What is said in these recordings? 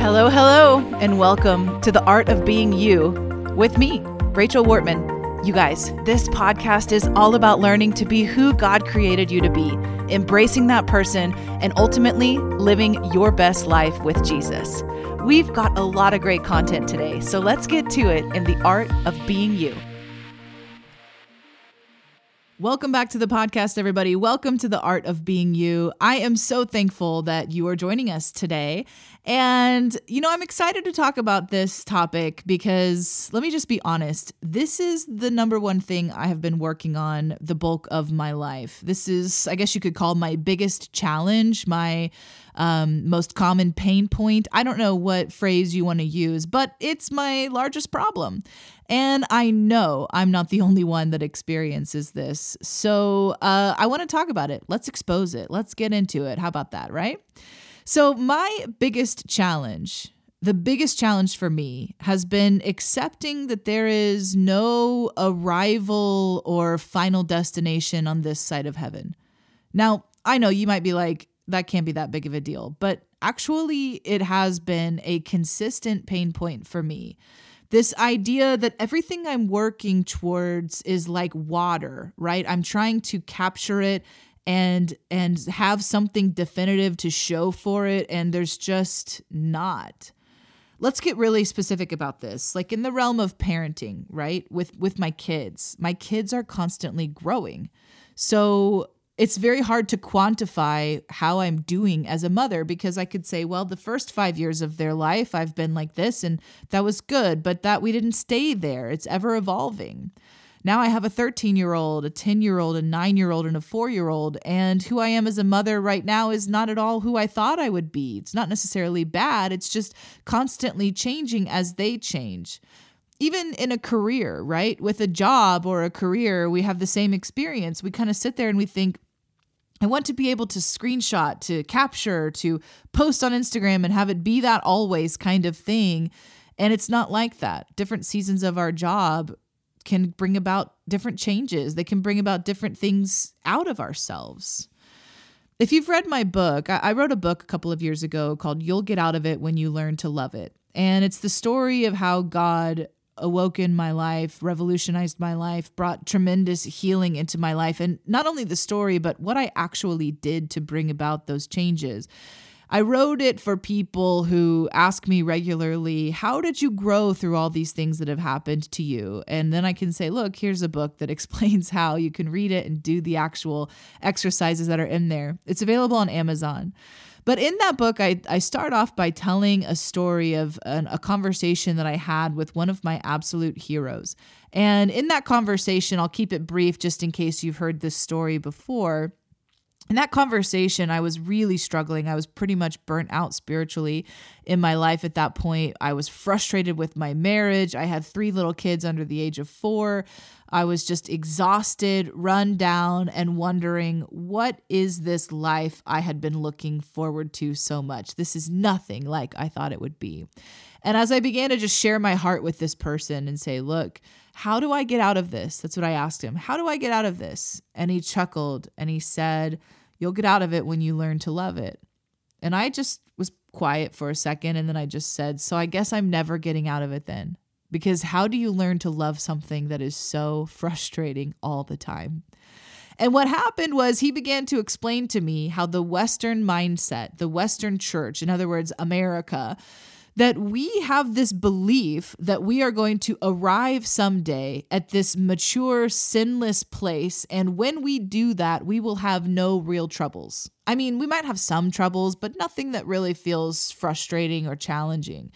Hello, hello, and welcome to the Art of Being You with me, Rachel Wortman. You guys, this podcast is all about learning to be who God created you to be, embracing that person, and ultimately living your best life with Jesus. We've got a lot of great content today, so let's get to it in the Art of Being You. Welcome back to the podcast, everybody. Welcome to the Art of Being You. I am so thankful that you are joining us today. And, you know, I'm excited to talk about this topic because let me just be honest. This is the number one thing I have been working on the bulk of my life. This is, I guess you could call my biggest challenge, my um, most common pain point. I don't know what phrase you want to use, but it's my largest problem. And I know I'm not the only one that experiences this. So uh, I want to talk about it. Let's expose it. Let's get into it. How about that, right? So, my biggest challenge, the biggest challenge for me has been accepting that there is no arrival or final destination on this side of heaven. Now, I know you might be like, that can't be that big of a deal, but actually, it has been a consistent pain point for me this idea that everything I'm working towards is like water, right? I'm trying to capture it and and have something definitive to show for it and there's just not. Let's get really specific about this. Like in the realm of parenting, right? With with my kids. My kids are constantly growing. So it's very hard to quantify how I'm doing as a mother because I could say, well, the first five years of their life, I've been like this and that was good, but that we didn't stay there. It's ever evolving. Now I have a 13 year old, a 10 year old, a nine year old, and a four year old. And who I am as a mother right now is not at all who I thought I would be. It's not necessarily bad, it's just constantly changing as they change even in a career, right? With a job or a career, we have the same experience. We kind of sit there and we think, I want to be able to screenshot, to capture, to post on Instagram and have it be that always kind of thing. And it's not like that. Different seasons of our job can bring about different changes, they can bring about different things out of ourselves. If you've read my book, I wrote a book a couple of years ago called You'll Get Out of It When You Learn to Love It. And it's the story of how God awoken my life, revolutionized my life, brought tremendous healing into my life. And not only the story, but what I actually did to bring about those changes. I wrote it for people who ask me regularly, How did you grow through all these things that have happened to you? And then I can say, Look, here's a book that explains how you can read it and do the actual exercises that are in there. It's available on Amazon. But in that book, I, I start off by telling a story of an, a conversation that I had with one of my absolute heroes. And in that conversation, I'll keep it brief just in case you've heard this story before. In that conversation, I was really struggling. I was pretty much burnt out spiritually in my life at that point. I was frustrated with my marriage. I had three little kids under the age of four. I was just exhausted, run down, and wondering what is this life I had been looking forward to so much? This is nothing like I thought it would be. And as I began to just share my heart with this person and say, look, how do I get out of this? That's what I asked him. How do I get out of this? And he chuckled and he said, You'll get out of it when you learn to love it. And I just was quiet for a second and then I just said, So I guess I'm never getting out of it then. Because how do you learn to love something that is so frustrating all the time? And what happened was he began to explain to me how the Western mindset, the Western church, in other words, America, that we have this belief that we are going to arrive someday at this mature, sinless place. And when we do that, we will have no real troubles. I mean, we might have some troubles, but nothing that really feels frustrating or challenging.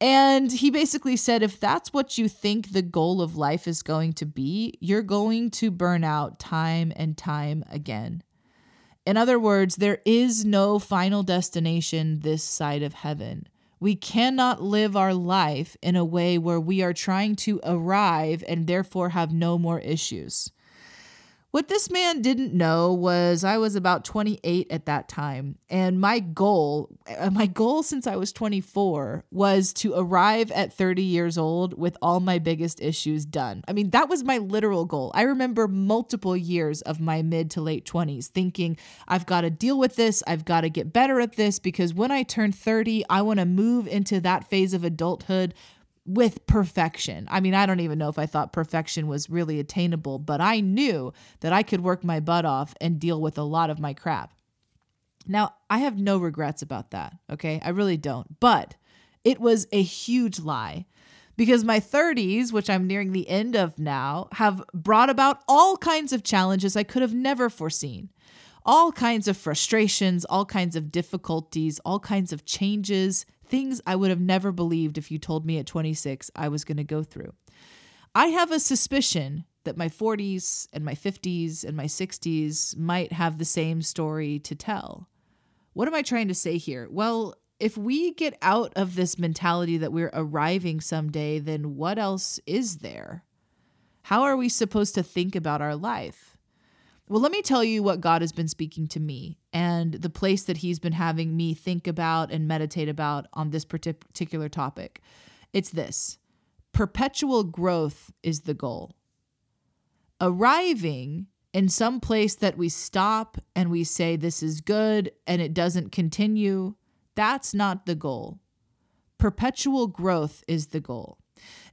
And he basically said if that's what you think the goal of life is going to be, you're going to burn out time and time again. In other words, there is no final destination this side of heaven. We cannot live our life in a way where we are trying to arrive and therefore have no more issues. What this man didn't know was I was about 28 at that time, and my goal, uh, my goal since I was 24 was to arrive at 30 years old with all my biggest issues done. I mean, that was my literal goal. I remember multiple years of my mid to late 20s thinking, I've got to deal with this, I've got to get better at this because when I turn 30, I want to move into that phase of adulthood with perfection. I mean, I don't even know if I thought perfection was really attainable, but I knew that I could work my butt off and deal with a lot of my crap. Now, I have no regrets about that, okay? I really don't. But it was a huge lie because my 30s, which I'm nearing the end of now, have brought about all kinds of challenges I could have never foreseen. All kinds of frustrations, all kinds of difficulties, all kinds of changes, things I would have never believed if you told me at 26 I was going to go through. I have a suspicion that my 40s and my 50s and my 60s might have the same story to tell. What am I trying to say here? Well, if we get out of this mentality that we're arriving someday, then what else is there? How are we supposed to think about our life? Well, let me tell you what God has been speaking to me and the place that He's been having me think about and meditate about on this particular topic. It's this perpetual growth is the goal. Arriving in some place that we stop and we say, This is good, and it doesn't continue, that's not the goal. Perpetual growth is the goal.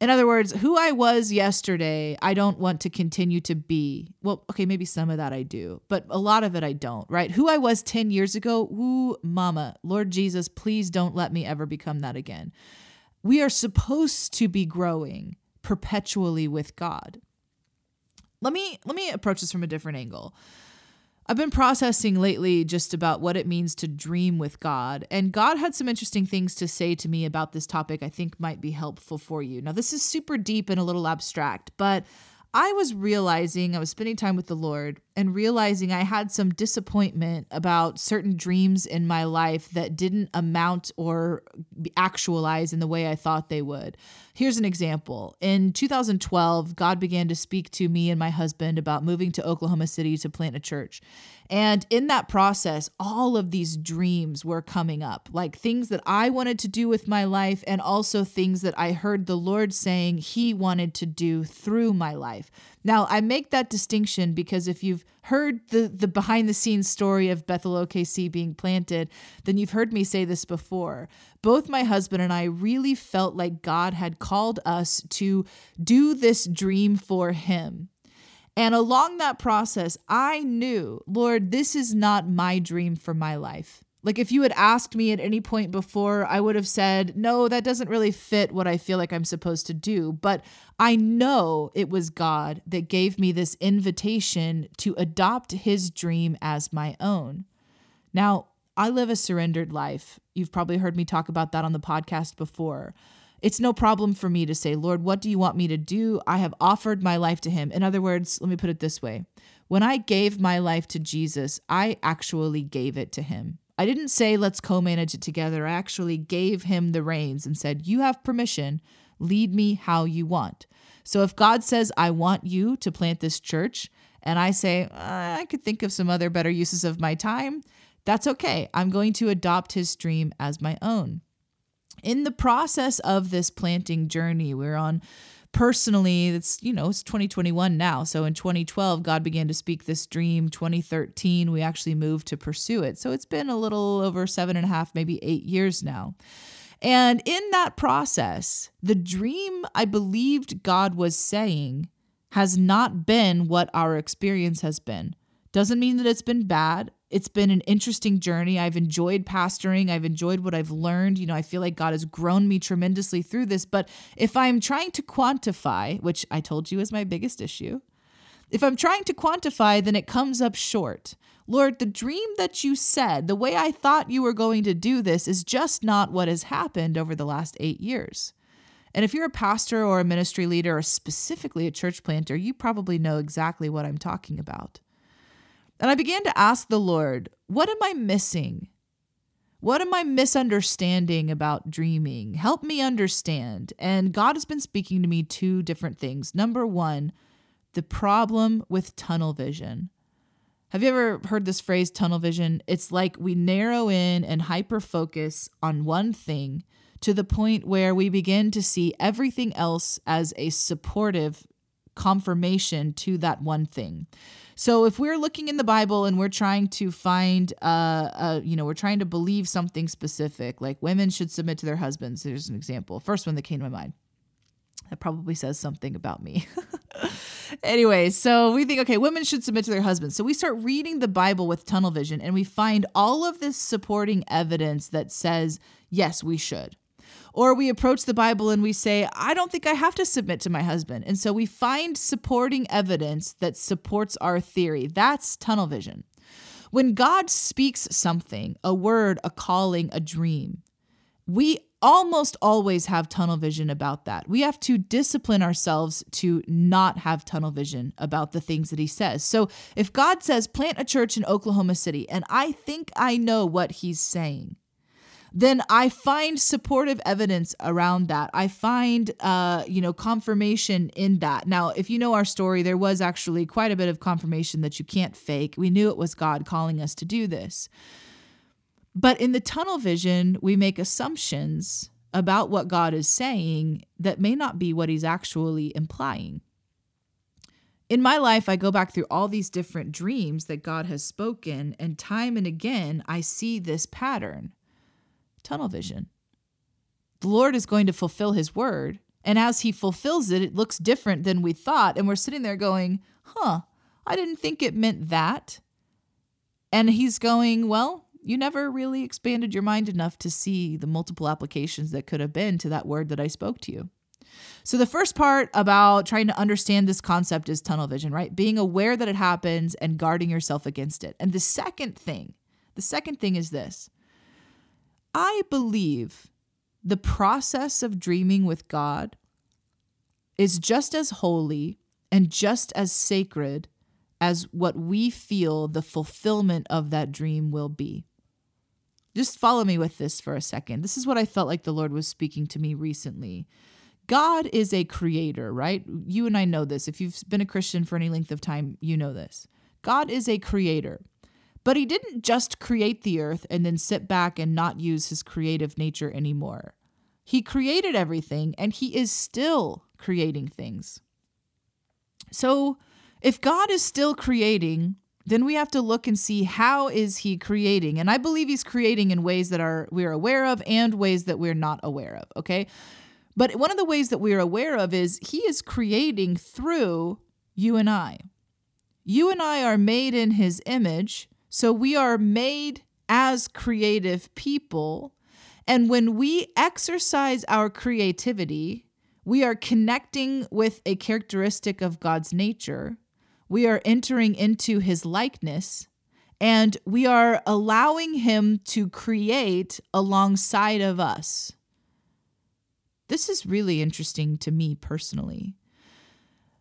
In other words, who I was yesterday, I don't want to continue to be. Well, okay, maybe some of that I do, but a lot of it I don't, right? Who I was 10 years ago, ooh, mama, Lord Jesus, please don't let me ever become that again. We are supposed to be growing perpetually with God. Let me let me approach this from a different angle. I've been processing lately just about what it means to dream with God, and God had some interesting things to say to me about this topic I think might be helpful for you. Now, this is super deep and a little abstract, but I was realizing I was spending time with the Lord and realizing I had some disappointment about certain dreams in my life that didn't amount or actualize in the way I thought they would. Here's an example. In 2012, God began to speak to me and my husband about moving to Oklahoma City to plant a church. And in that process, all of these dreams were coming up, like things that I wanted to do with my life, and also things that I heard the Lord saying He wanted to do through my life. Now, I make that distinction because if you've heard the, the behind the scenes story of Bethel OKC being planted, then you've heard me say this before. Both my husband and I really felt like God had called us to do this dream for Him. And along that process, I knew, Lord, this is not my dream for my life. Like if you had asked me at any point before, I would have said, no, that doesn't really fit what I feel like I'm supposed to do. But I know it was God that gave me this invitation to adopt his dream as my own. Now, I live a surrendered life. You've probably heard me talk about that on the podcast before. It's no problem for me to say, Lord, what do you want me to do? I have offered my life to Him. In other words, let me put it this way when I gave my life to Jesus, I actually gave it to Him. I didn't say, let's co manage it together. I actually gave Him the reins and said, You have permission. Lead me how you want. So if God says, I want you to plant this church, and I say, I could think of some other better uses of my time, that's okay. I'm going to adopt His dream as my own in the process of this planting journey, we're on personally it's you know it's 2021 now. So in 2012 god began to speak this dream. 2013 we actually moved to pursue it. So it's been a little over seven and a half maybe eight years now. And in that process the dream i believed god was saying has not been what our experience has been. Doesn't mean that it's been bad it's been an interesting journey. I've enjoyed pastoring. I've enjoyed what I've learned. You know, I feel like God has grown me tremendously through this. But if I'm trying to quantify, which I told you is my biggest issue, if I'm trying to quantify, then it comes up short. Lord, the dream that you said, the way I thought you were going to do this, is just not what has happened over the last eight years. And if you're a pastor or a ministry leader or specifically a church planter, you probably know exactly what I'm talking about. And I began to ask the Lord, what am I missing? What am I misunderstanding about dreaming? Help me understand. And God has been speaking to me two different things. Number one, the problem with tunnel vision. Have you ever heard this phrase, tunnel vision? It's like we narrow in and hyper focus on one thing to the point where we begin to see everything else as a supportive confirmation to that one thing. So if we're looking in the Bible and we're trying to find, uh, uh, you know, we're trying to believe something specific, like women should submit to their husbands. There's an example. First one that came to my mind. That probably says something about me. anyway, so we think, okay, women should submit to their husbands. So we start reading the Bible with tunnel vision and we find all of this supporting evidence that says, yes, we should. Or we approach the Bible and we say, I don't think I have to submit to my husband. And so we find supporting evidence that supports our theory. That's tunnel vision. When God speaks something, a word, a calling, a dream, we almost always have tunnel vision about that. We have to discipline ourselves to not have tunnel vision about the things that he says. So if God says, plant a church in Oklahoma City, and I think I know what he's saying, then I find supportive evidence around that. I find, uh, you know, confirmation in that. Now, if you know our story, there was actually quite a bit of confirmation that you can't fake. We knew it was God calling us to do this. But in the tunnel vision, we make assumptions about what God is saying that may not be what he's actually implying. In my life, I go back through all these different dreams that God has spoken, and time and again, I see this pattern tunnel vision. The Lord is going to fulfill his word, and as he fulfills it, it looks different than we thought. And we're sitting there going, huh, I didn't think it meant that. And he's going, well, you never really expanded your mind enough to see the multiple applications that could have been to that word that I spoke to you. So, the first part about trying to understand this concept is tunnel vision, right? Being aware that it happens and guarding yourself against it. And the second thing, the second thing is this I believe the process of dreaming with God is just as holy and just as sacred as what we feel the fulfillment of that dream will be. Just follow me with this for a second. This is what I felt like the Lord was speaking to me recently. God is a creator, right? You and I know this. If you've been a Christian for any length of time, you know this. God is a creator. But he didn't just create the earth and then sit back and not use his creative nature anymore. He created everything and he is still creating things. So, if God is still creating, then we have to look and see how is he creating? And I believe he's creating in ways that are we're aware of and ways that we're not aware of, okay? But one of the ways that we're aware of is he is creating through you and I. You and I are made in his image, so we are made as creative people. And when we exercise our creativity, we are connecting with a characteristic of God's nature we are entering into his likeness and we are allowing him to create alongside of us. This is really interesting to me personally.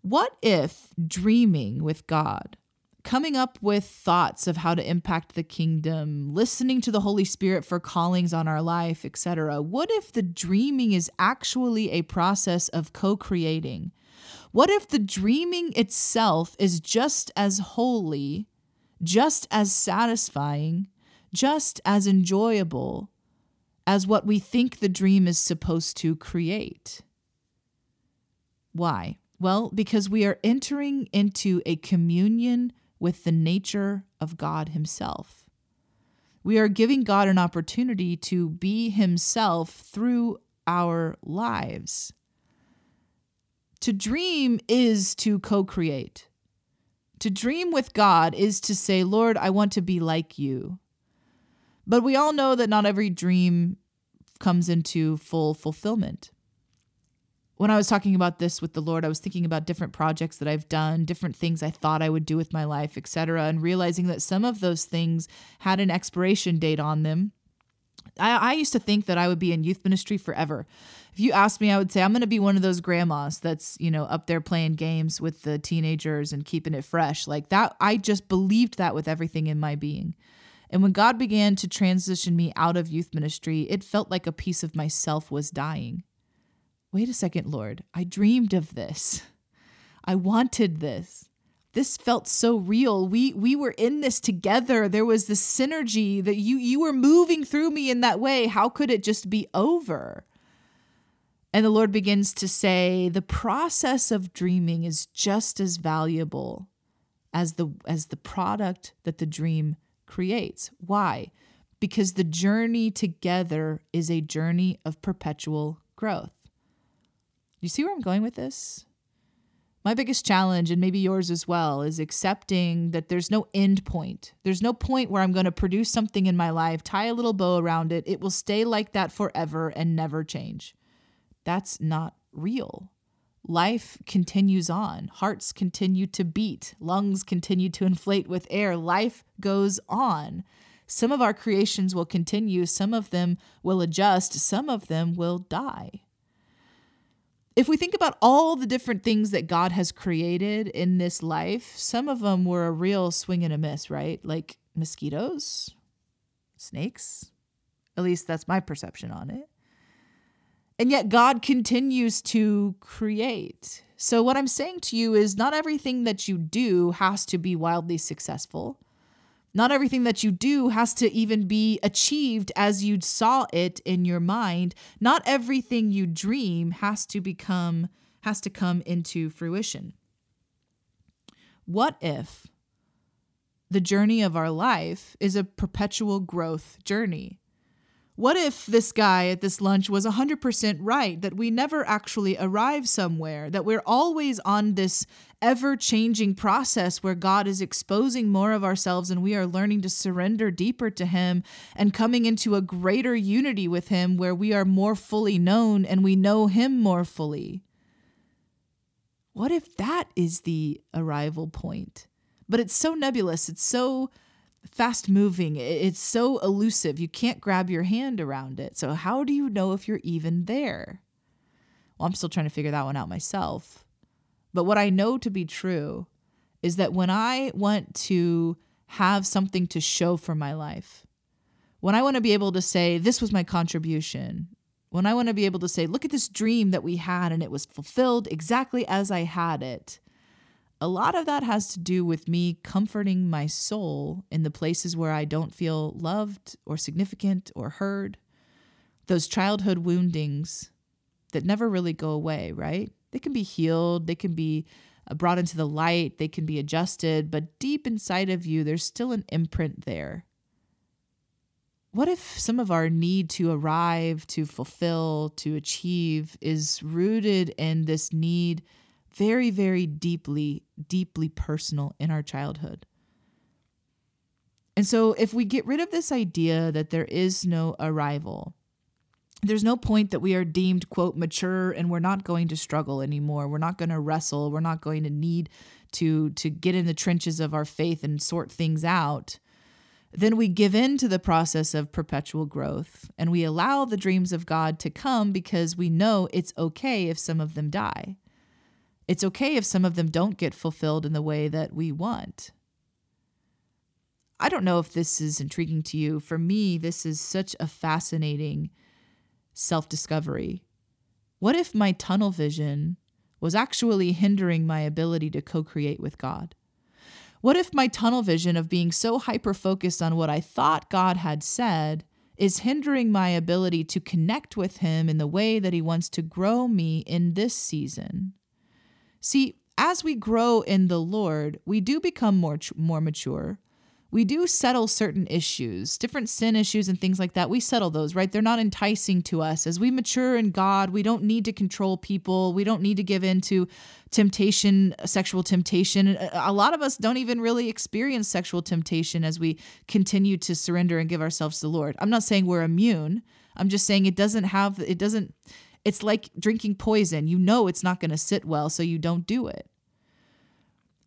What if dreaming with God, coming up with thoughts of how to impact the kingdom, listening to the Holy Spirit for callings on our life, etc. What if the dreaming is actually a process of co-creating? What if the dreaming itself is just as holy, just as satisfying, just as enjoyable as what we think the dream is supposed to create? Why? Well, because we are entering into a communion with the nature of God Himself. We are giving God an opportunity to be Himself through our lives. To dream is to co create. To dream with God is to say, Lord, I want to be like you. But we all know that not every dream comes into full fulfillment. When I was talking about this with the Lord, I was thinking about different projects that I've done, different things I thought I would do with my life, etc., and realizing that some of those things had an expiration date on them. I, I used to think that I would be in youth ministry forever if you asked me, I would say I'm going to be one of those grandmas that's, you know, up there playing games with the teenagers and keeping it fresh. Like that, I just believed that with everything in my being. And when God began to transition me out of youth ministry, it felt like a piece of myself was dying. Wait a second, Lord, I dreamed of this. I wanted this. This felt so real. We we were in this together. There was this synergy that you you were moving through me in that way. How could it just be over? And the Lord begins to say the process of dreaming is just as valuable as the as the product that the dream creates. Why? Because the journey together is a journey of perpetual growth. You see where I'm going with this? My biggest challenge, and maybe yours as well, is accepting that there's no end point. There's no point where I'm going to produce something in my life, tie a little bow around it. It will stay like that forever and never change. That's not real. Life continues on. Hearts continue to beat. Lungs continue to inflate with air. Life goes on. Some of our creations will continue. Some of them will adjust. Some of them will die. If we think about all the different things that God has created in this life, some of them were a real swing and a miss, right? Like mosquitoes, snakes. At least that's my perception on it. And yet God continues to create. So, what I'm saying to you is not everything that you do has to be wildly successful. Not everything that you do has to even be achieved as you saw it in your mind. Not everything you dream has to become has to come into fruition. What if the journey of our life is a perpetual growth journey? What if this guy at this lunch was 100% right, that we never actually arrive somewhere, that we're always on this ever changing process where God is exposing more of ourselves and we are learning to surrender deeper to Him and coming into a greater unity with Him where we are more fully known and we know Him more fully? What if that is the arrival point? But it's so nebulous, it's so fast moving. It's so elusive. You can't grab your hand around it. So, how do you know if you're even there? Well, I'm still trying to figure that one out myself. But what I know to be true is that when I want to have something to show for my life, when I want to be able to say, this was my contribution, when I want to be able to say, look at this dream that we had and it was fulfilled exactly as I had it, a lot of that has to do with me comforting my soul in the places where I don't feel loved or significant or heard. Those childhood woundings that never really go away, right? They can be healed, they can be uh, brought into the light, they can be adjusted, but deep inside of you, there's still an imprint there. What if some of our need to arrive, to fulfill, to achieve is rooted in this need? Very, very deeply, deeply personal in our childhood. And so, if we get rid of this idea that there is no arrival, there's no point that we are deemed, quote, mature and we're not going to struggle anymore. We're not going to wrestle. We're not going to need to, to get in the trenches of our faith and sort things out. Then we give in to the process of perpetual growth and we allow the dreams of God to come because we know it's okay if some of them die. It's okay if some of them don't get fulfilled in the way that we want. I don't know if this is intriguing to you. For me, this is such a fascinating self discovery. What if my tunnel vision was actually hindering my ability to co create with God? What if my tunnel vision of being so hyper focused on what I thought God had said is hindering my ability to connect with Him in the way that He wants to grow me in this season? See, as we grow in the Lord, we do become more more mature. We do settle certain issues, different sin issues and things like that. We settle those, right? They're not enticing to us. As we mature in God, we don't need to control people. We don't need to give in to temptation, sexual temptation. A lot of us don't even really experience sexual temptation as we continue to surrender and give ourselves to the Lord. I'm not saying we're immune. I'm just saying it doesn't have it doesn't it's like drinking poison. You know it's not going to sit well, so you don't do it.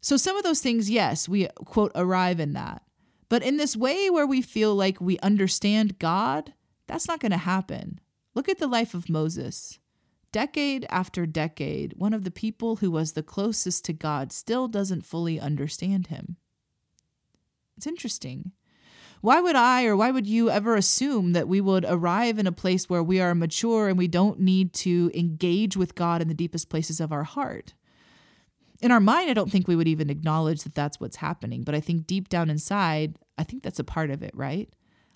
So, some of those things, yes, we quote, arrive in that. But in this way where we feel like we understand God, that's not going to happen. Look at the life of Moses. Decade after decade, one of the people who was the closest to God still doesn't fully understand him. It's interesting. Why would I or why would you ever assume that we would arrive in a place where we are mature and we don't need to engage with God in the deepest places of our heart? in our mind, I don't think we would even acknowledge that that's what's happening. But I think deep down inside, I think that's a part of it, right?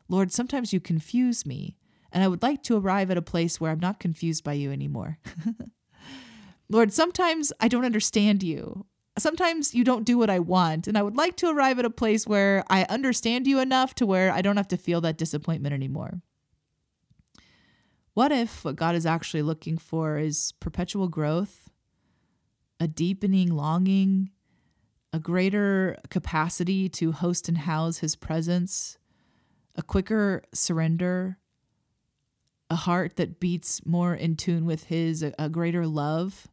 Lord, sometimes you confuse me, and I would like to arrive at a place where I'm not confused by you anymore. Lord, sometimes I don't understand you. Sometimes you don't do what I want, and I would like to arrive at a place where I understand you enough to where I don't have to feel that disappointment anymore. What if what God is actually looking for is perpetual growth, a deepening longing, a greater capacity to host and house His presence, a quicker surrender, a heart that beats more in tune with His, a, greater love?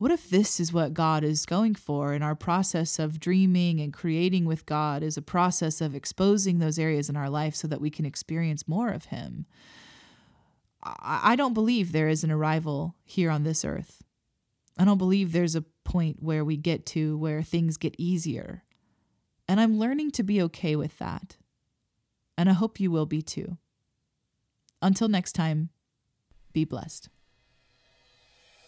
What if this is what God is going for in our process of dreaming and creating with God is a process of exposing those areas in our life so that we can experience more of Him? I don't believe there is an arrival here on this earth. I don't believe there's a point where we get to where things get easier. And I'm learning to be okay with that. And I hope you will be too. Until next time, be blessed.